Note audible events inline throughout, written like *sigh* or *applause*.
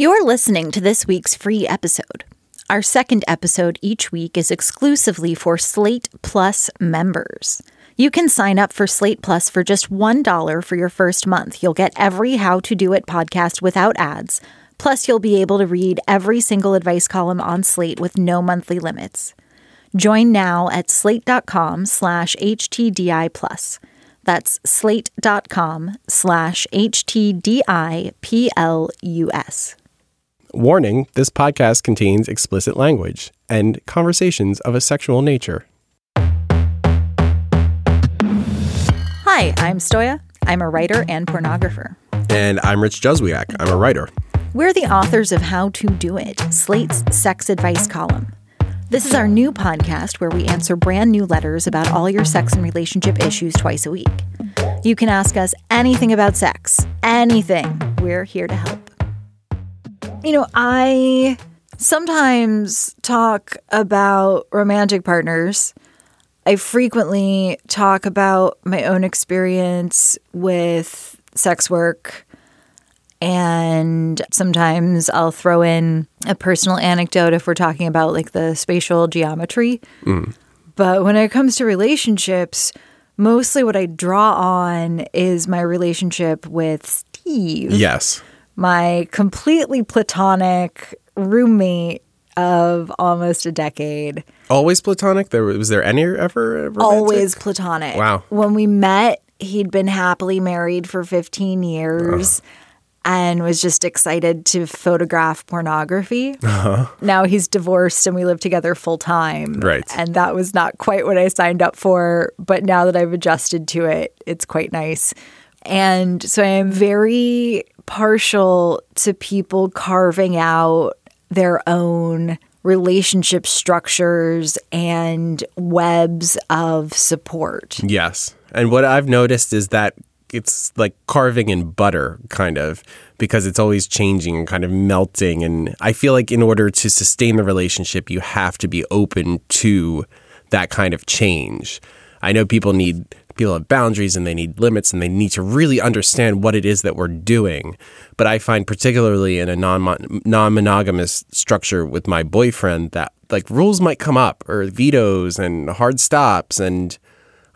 You're listening to this week's free episode. Our second episode each week is exclusively for Slate Plus members. You can sign up for Slate Plus for just $1 for your first month. You'll get every How to Do It podcast without ads. Plus, you'll be able to read every single advice column on Slate with no monthly limits. Join now at slate.com slash HTDI plus. That's slate.com slash HTDI PLUS. Warning this podcast contains explicit language and conversations of a sexual nature. Hi, I'm Stoya. I'm a writer and pornographer. And I'm Rich Juzwiak. I'm a writer. We're the authors of How to Do It, Slate's sex advice column. This is our new podcast where we answer brand new letters about all your sex and relationship issues twice a week. You can ask us anything about sex, anything. We're here to help. You know, I sometimes talk about romantic partners. I frequently talk about my own experience with sex work. And sometimes I'll throw in a personal anecdote if we're talking about like the spatial geometry. Mm. But when it comes to relationships, mostly what I draw on is my relationship with Steve Yes. My completely platonic roommate of almost a decade. Always platonic? There was there any ever romantic? Always platonic. Wow. When we met, he'd been happily married for 15 years uh-huh. and was just excited to photograph pornography. Uh-huh. Now he's divorced and we live together full time. Right. And that was not quite what I signed up for, but now that I've adjusted to it, it's quite nice. And so I am very partial to people carving out their own relationship structures and webs of support. Yes. And what I've noticed is that it's like carving in butter, kind of, because it's always changing and kind of melting. And I feel like in order to sustain the relationship, you have to be open to that kind of change. I know people need people have boundaries and they need limits and they need to really understand what it is that we're doing. But I find particularly in a non non-monogamous structure with my boyfriend that like rules might come up or vetoes and hard stops and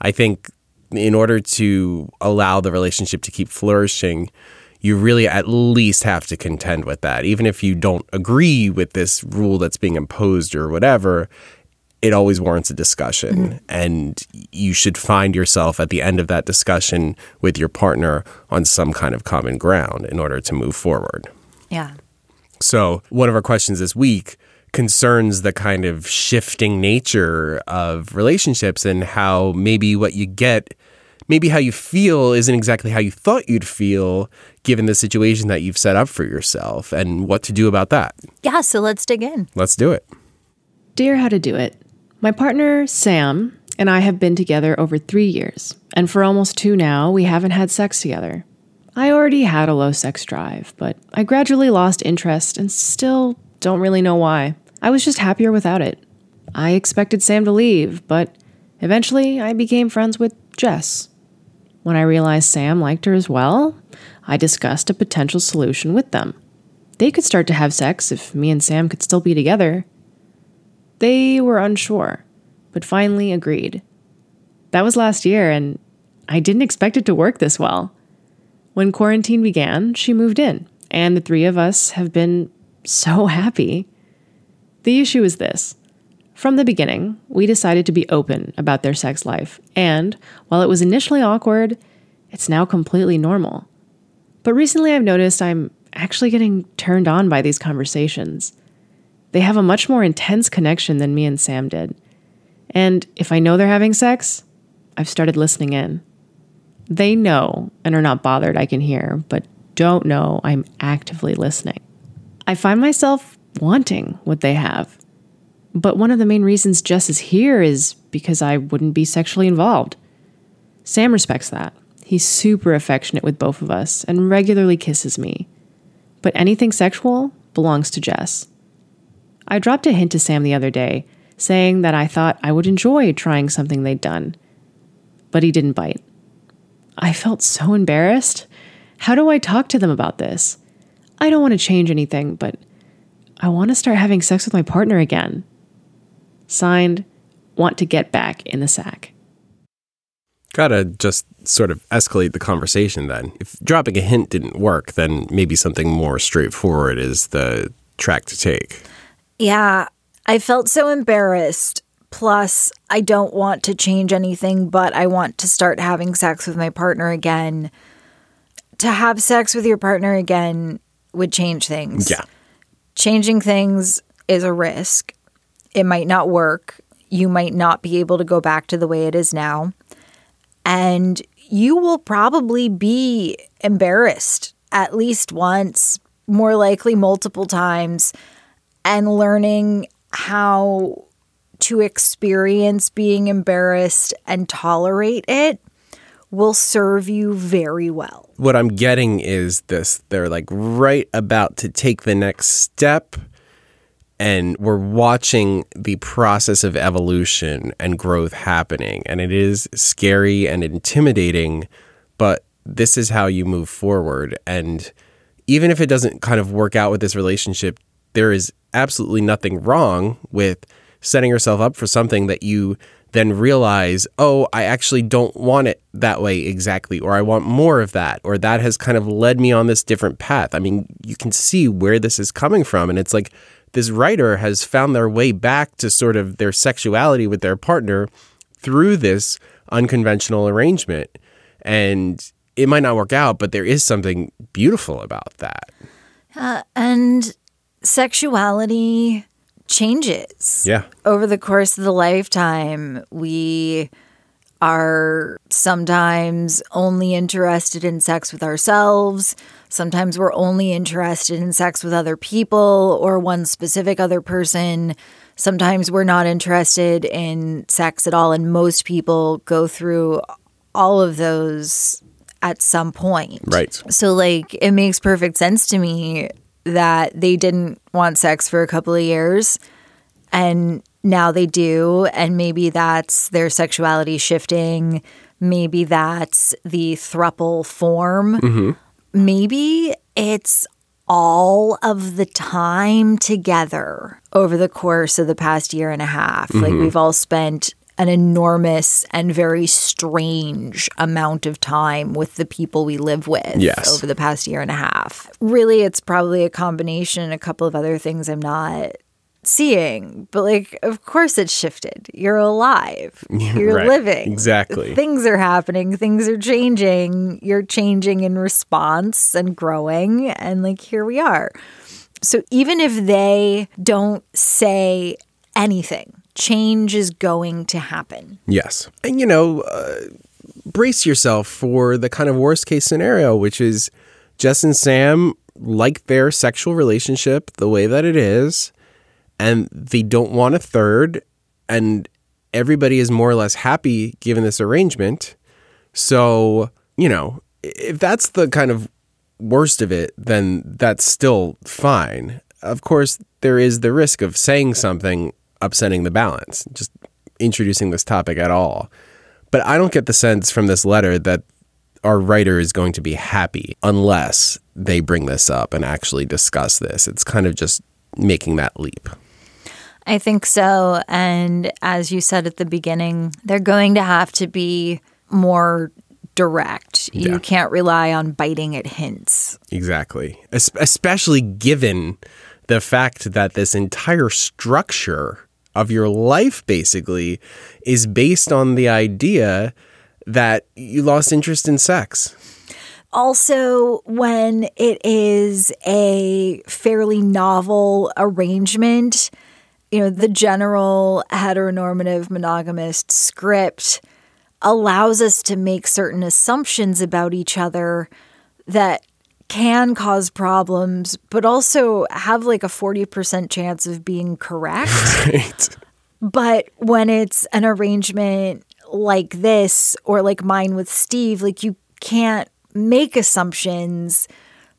I think in order to allow the relationship to keep flourishing, you really at least have to contend with that. Even if you don't agree with this rule that's being imposed or whatever, it always warrants a discussion. Mm-hmm. And you should find yourself at the end of that discussion with your partner on some kind of common ground in order to move forward. Yeah. So, one of our questions this week concerns the kind of shifting nature of relationships and how maybe what you get, maybe how you feel isn't exactly how you thought you'd feel given the situation that you've set up for yourself and what to do about that. Yeah, so let's dig in. Let's do it. Dear How to Do It, my partner, Sam, and I have been together over three years, and for almost two now, we haven't had sex together. I already had a low sex drive, but I gradually lost interest and still don't really know why. I was just happier without it. I expected Sam to leave, but eventually I became friends with Jess. When I realized Sam liked her as well, I discussed a potential solution with them. They could start to have sex if me and Sam could still be together. They were unsure, but finally agreed. That was last year, and I didn't expect it to work this well. When quarantine began, she moved in, and the three of us have been so *laughs* happy. The issue is this. From the beginning, we decided to be open about their sex life, and while it was initially awkward, it's now completely normal. But recently I've noticed I'm actually getting turned on by these conversations. They have a much more intense connection than me and Sam did. And if I know they're having sex, I've started listening in. They know and are not bothered I can hear, but don't know I'm actively listening. I find myself wanting what they have. But one of the main reasons Jess is here is because I wouldn't be sexually involved. Sam respects that. He's super affectionate with both of us and regularly kisses me. But anything sexual belongs to Jess. I dropped a hint to Sam the other day, saying that I thought I would enjoy trying something they'd done. But he didn't bite. I felt so embarrassed. How do I talk to them about this? I don't want to change anything, but I want to start having sex with my partner again. Signed, want to get back in the sack. Gotta just sort of escalate the conversation then. If dropping a hint didn't work, then maybe something more straightforward is the track to take. Yeah, I felt so embarrassed. Plus, I don't want to change anything, but I want to start having sex with my partner again. To have sex with your partner again would change things. Yeah. Changing things is a risk. It might not work. You might not be able to go back to the way it is now. And you will probably be embarrassed at least once, more likely multiple times, and learning how to experience being embarrassed and tolerate it will serve you very well. What I'm getting is this. They're like right about to take the next step and we're watching the process of evolution and growth happening. And it is scary and intimidating but this is how you move forward. And even if it doesn't kind of work out with this relationship there is absolutely nothing wrong with setting yourself up for something that you then realize, oh, I actually don't want it that way exactly, or I want more of that, or that has kind of led me on this different path. I mean, you can see where this is coming from. And it's like this writer has found their way back to sort of their sexuality with their partner through this unconventional arrangement. And it might not work out, but there is something beautiful about that. Uh, and sexuality changes. Yeah. Over the course of the lifetime, we are sometimes only interested in sex with ourselves. Sometimes we're only interested in sex with other people or one specific other person. Sometimes we're not interested in sex at all. And most people go through all of those at some point. Right. So, like, it makes perfect sense to me that they didn't want sex for a couple of years and now they do. And maybe that's their sexuality shifting. Maybe that's the thruple form. Mm-hmm. Maybe it's all of the time together over the course of the past year and a half. Like mm-hmm. we've all spent an enormous and very strange amount of time with the people we live with Yes. over the past year and a half. Really, it's probably a combination, a couple of other things I'm not seeing, but like, of course, it's shifted. You're alive, *laughs* you're right. living. Exactly. Things are happening, things are changing. You're changing in response and growing. And like, here we are. So even if they don't say anything, change is going to happen. Yes. And, you know, uh, brace yourself for the kind of worst case scenario, which is Jess and Sam like their sexual relationship the way that it is, and they don't want a third, and everybody is more or less happy given this arrangement. So, you know, if that's the kind of worst of it, then that's still fine. Of course, there is the risk of saying something upsetting the balance, just introducing this topic at all. But I don't get the sense from this letter that our writer is going to be happy unless they bring this up and actually discuss this. It's kind of just making that leap. I think so. And as you said at the beginning, they're going to have to be more direct. You can't rely on biting at hints. Exactly. Es- especially given the fact that this entire structure of your life basically is based on the idea that you lost interest in sex. Also, when it is a fairly novel arrangement, you know, the general heteronormative monogamist script allows us to make certain assumptions about each other that can cause problems, but also have like a 40% chance of being correct. *laughs* Right. But when it's an arrangement like this or like mine with Steve, like you can't make assumptions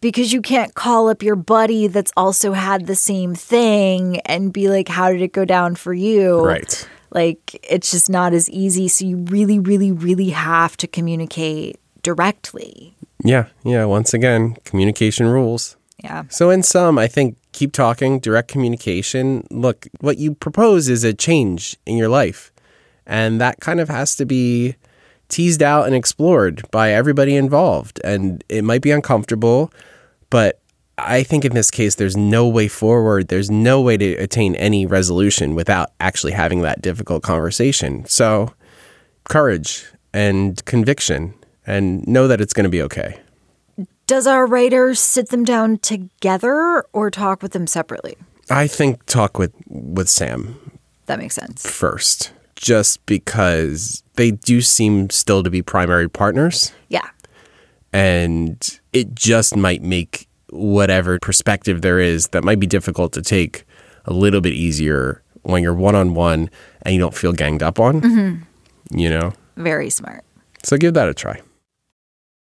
because you can't call up your buddy that's also had the same thing and be like, how did it go down for you? Right. Like it's just not as easy. So you really, really, really have to communicate directly. Yeah. Yeah. Once again, communication rules. Yeah. So, in sum, I think keep talking, direct communication. Look, what you propose is a change in your life. And that kind of has to be teased out and explored by everybody involved. And it might be uncomfortable, but I think in this case, there's no way forward. There's no way to attain any resolution without actually having that difficult conversation. So, courage and conviction, and know that it's going to be okay. Does our writer sit them down together or talk with them separately? I think talk with with Sam That makes sense. first, just because they do seem still to be primary partners, Yeah. and it just might make whatever perspective there is that might be difficult to take a little bit easier when you're one on one and you don't feel ganged up on. Mm-hmm. You know, Very smart. so give that a try.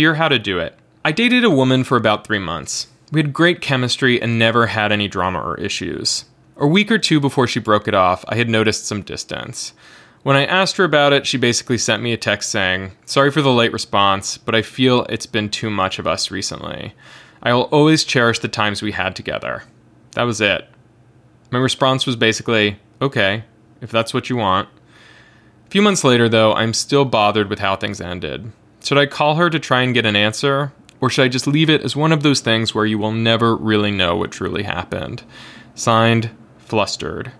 Dear How to Do It. I dated a woman for about three months. We had great chemistry and never had any drama or issues. A week or two before she broke it off, I had noticed some distance. When I asked her about it, she basically sent me a text saying, Sorry for the late response, but I feel it's been too much of us recently. I will always cherish the times we had together. That was it. My response was basically, Okay, if that's what you want. A few months later, though, I'm still bothered with how things ended. Should I call her to try and get an answer? Or should I just leave it as one of those things where you will never really know what truly happened? Signed, Flustered.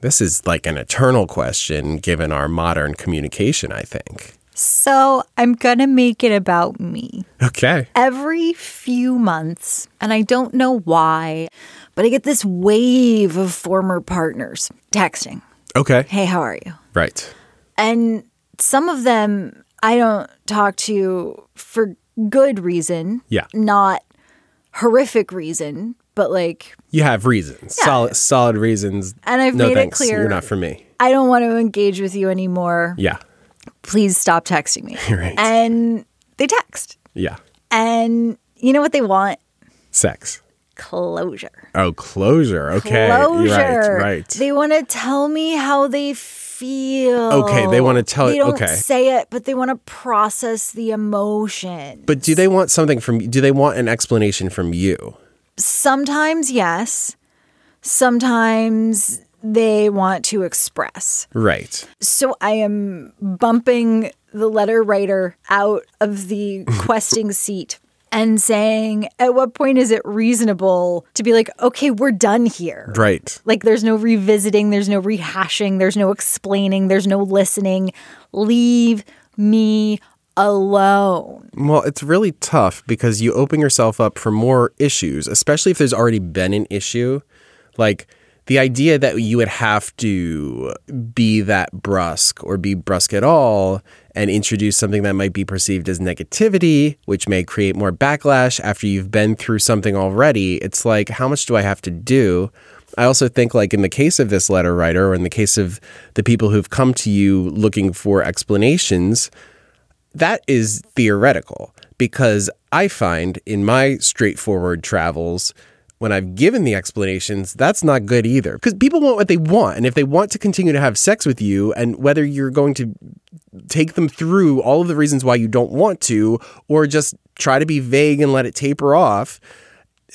This is like an eternal question given our modern communication, I think. So I'm going to make it about me. Okay. Every few months, and I don't know why, but I get this wave of former partners texting, Okay. Hey, how are you? Right. And some of them I don't talk to you for good reason, Yeah. not horrific reason, but like You have reasons. yeah. Solid solid reasons. And I've no made it clear- You're not for me. I don't want to engage with you anymore. Yeah. Please stop texting me. *laughs* Right. And they text. Yeah. And you know what they want? Sex. Closure. Oh, closure. Okay. Closure. Right. Right. They want to tell me how they feel. Okay, they wanna tell- They don't okay. say it, but they want to process the emotion. but do they want something from do they want an explanation from you? Sometimes yes. Sometimes they want to express. Right. So I am bumping the letter writer out of the *laughs* questing seat and saying, at what point is it reasonable to be like, okay, we're done here? Right. Like, there's no revisiting, there's no rehashing, there's no explaining, there's no listening. Leave me alone. Well, it's really tough because you open yourself up for more issues, especially if there's already been an issue. Like the idea that you would have to be that brusque or be brusque at all and introduce something that might be perceived as negativity, which may create more backlash after you've been through something already. It's like, how much do I have to do? I also think, like in the case of this letter writer, or in the case of the people who've come to you looking for explanations, that is theoretical because I find in my straightforward travels, when I've given the explanations, that's not good either. Because people want what they want. And if they want to continue to have sex with you, and whether you're going to take them through all of the reasons why you don't want to, or just try to be vague and let it taper off,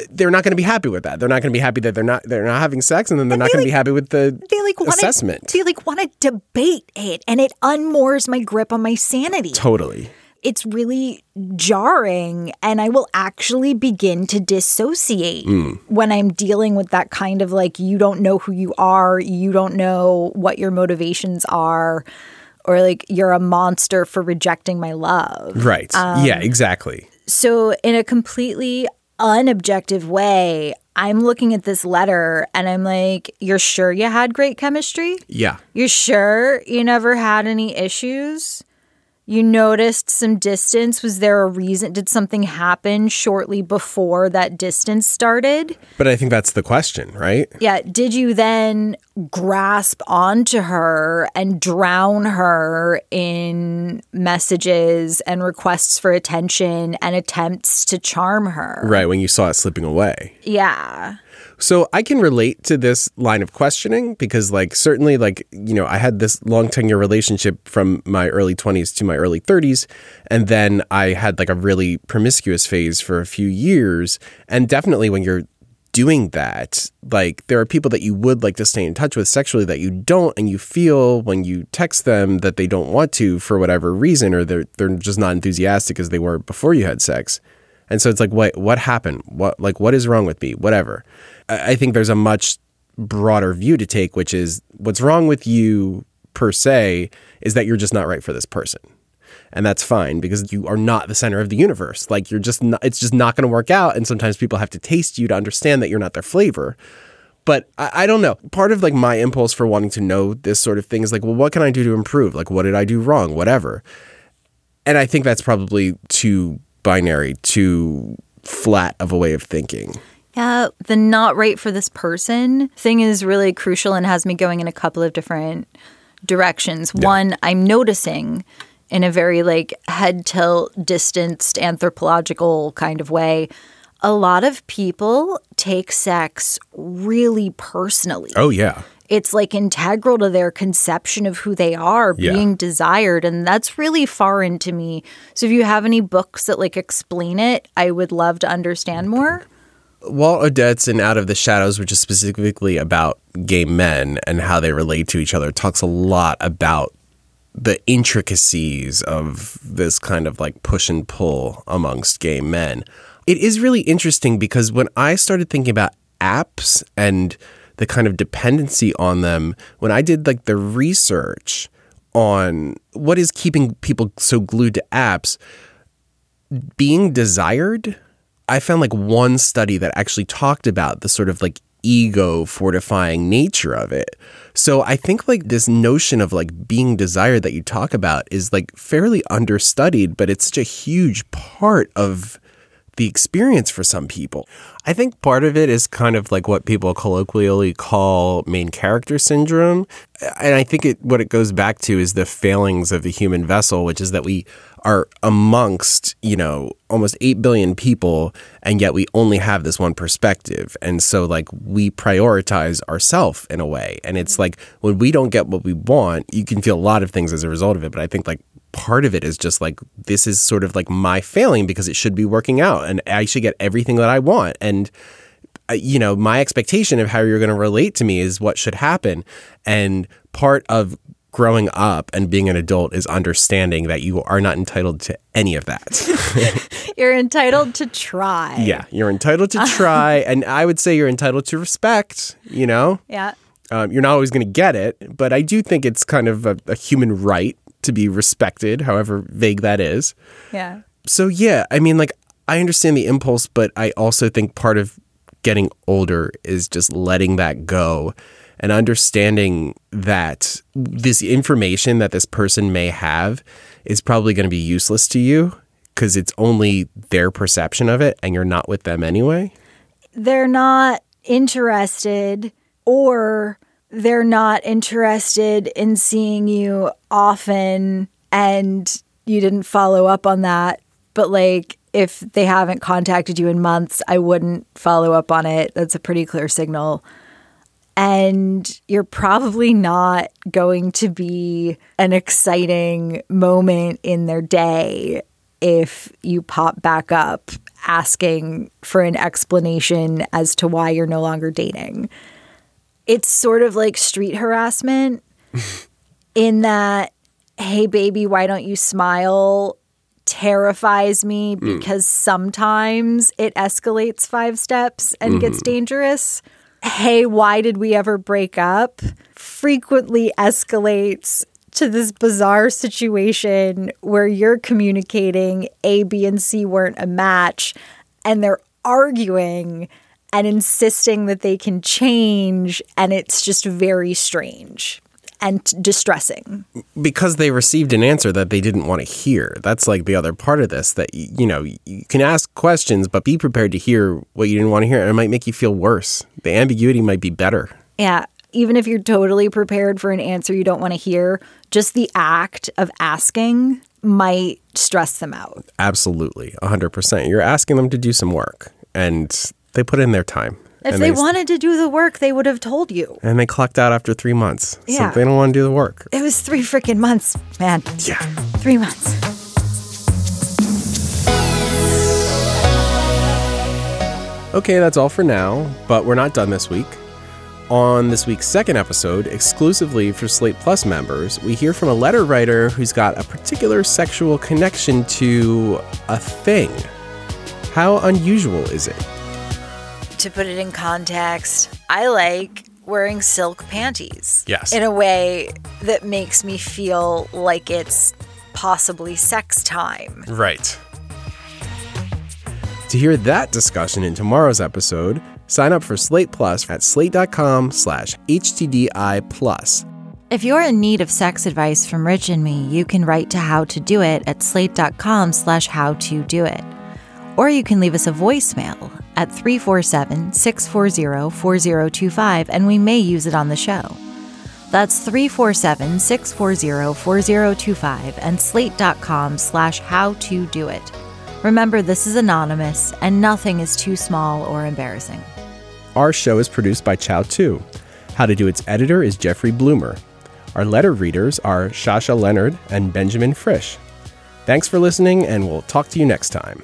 they're not going to be happy with that. They're not going to be happy that they're not they're not having sex, and then they're not they going to be happy with the They like want assessment. They like want to debate it, and it unmoors my grip on my sanity. totally. It's really jarring and I will actually begin to dissociate hmm. when I'm dealing with that kind of like you don't know who you are, you don't know what your motivations are or like you're a monster for rejecting my love. Right. yeah, um, exactly. So, in a completely unobjective way, I'm looking at this letter and I'm like, You're sure you had great chemistry? Yeah. You're sure you never had any issues? You noticed some distance. Was there a reason? Did something happen shortly before that distance started? But I think that's the question, right? Yeah. Did you then grasp onto her and drown her in messages and requests for attention and attempts to charm her? Right, when you saw it slipping away. Yeah. So I can relate to this line of questioning because, like, certainly, like, you know, I had this long tenure relationship from my early 20s to my early 30s. And then I had like a really promiscuous phase for a few years. And definitely when you're doing that, like, there are people that you would like to stay in touch with sexually that you don't. And you feel when you text them that they don't want to for whatever reason, or they're, they're just not enthusiastic as they were before you had sex. And so it's like, what what happened? What like what is wrong with me? Whatever. I I think there's a much broader view to take, which is what's wrong with you per se is that you're just not right for this person. And that's fine because you are not the center of the universe. Like you're just not, it's just not going to work out. And sometimes people have to taste you to understand that you're not their flavor. But I, I don't know. Part of like my impulse for wanting to know this sort of thing is like, well, what can I do to improve? Like, what did I do wrong? Whatever. And I think that's probably too binary, too flat of a way of thinking. Yeah, the not right for this person thing is really crucial and has me going in a couple of different directions. One, I'm noticing in a very like head tilt, distanced, anthropological kind of way. A lot of people take sex really personally. Oh, yeah. It's like integral to their conception of who they are, Yeah. being desired. And that's really foreign to me. So if you have any books that like explain it, I would love to understand more. Walt Odets in Out of the Shadows, which is specifically about gay men and how they relate to each other, talks a lot about the intricacies of this kind of like push and pull amongst gay men. It is really interesting because when I started thinking about apps and the kind of dependency on them, when I did like the research on what is keeping people so glued to apps, being desired, I found like one study that actually talked about the sort of like ego fortifying nature of it. So I think like this notion of like being desired that you talk about is like fairly understudied, but it's such a huge part of the experience for some people. I think part of it is kind of like what people colloquially call main character syndrome. And I think it what it goes back to is the failings of the human vessel, which is that we are amongst, you know, almost 8 billion people and yet we only have this one perspective. And so like we prioritize ourselves in a way. And it's mm-hmm. like when we don't get what we want, you can feel a lot of things as a result of it, but I think like part of it is just like this is sort of like my failing because it should be working out and I should get everything that I want and uh, you know my expectation of how you're going to relate to me is what should happen and part of growing up and being an adult is understanding that you are not entitled to any of that. *laughs* You're entitled to try. yeah, you're entitled to try *laughs* and I would say you're entitled to respect, you know? Yeah. Um, you're not always going to get it, but I do think it's kind of a, a human right to be respected, however vague that is. Yeah. So yeah, I mean, like I understand the impulse, but I also think part of getting older is just letting that go and understanding that this information that this person may have is probably going to be useless to you because it's only their perception of it and you're not with them anyway. They're not interested or they're not interested in seeing you often and you didn't follow up on that. But like if they haven't contacted you in months, I wouldn't follow up on it. That's a pretty clear signal. And you're probably not going to be an exciting moment in their day if you pop back up asking for an explanation as to why you're no longer dating. It's sort of like street harassment *laughs* in that, hey, baby, why don't you smile terrifies me hmm. because sometimes it escalates five steps and gets mm-hmm. dangerous. Hey, why did we ever break up? Frequently escalates to this bizarre situation where you're communicating A, B, and C weren't a match, and they're arguing and insisting that they can change, and it's just very strange and distressing. because they received an answer that they didn't want to hear. That's like the other part of this that you know, you can ask questions but be prepared to hear what you didn't want to hear and it might make you feel worse. The ambiguity might be better. Yeah. Even if you're totally prepared for an answer you don't want to hear, just the act of asking might stress them out. Absolutely. 100%. You're asking them to do some work and they put in their time. If and they wanted to do the work, they would have told you. and they clocked out after 3 months. Yeah. So they don't want to do the work. It was three freaking months, man. Yeah. Three months. Okay, that's all for now, but we're not done this week. On this week's second episode, exclusively for Slate Plus members, we hear from a letter writer who's got a particular sexual connection to a thing. How unusual is it? To put it in context, I like wearing silk panties. Yes. In a way that makes me feel like it's possibly sex time. Right. To hear that discussion in tomorrow's episode, sign up for Slate Plus at slate.com slash HTDI plus. If you're in need of sex advice from Rich and me, you can write to how to do it at slate.com slash how to do it. Or you can leave us a voicemail at 347 640 4025 and we may use it on the show. That's 347 640 4025 and slate.com slash how to do it. Remember, this is anonymous and nothing is too small or embarrassing. Our show is produced by Chow Tu. How to Do It's editor is Jeffrey Bloomer. Our letter readers are Shasha Leonard and Benjamin Frisch. Thanks for listening, and we'll talk to you next time.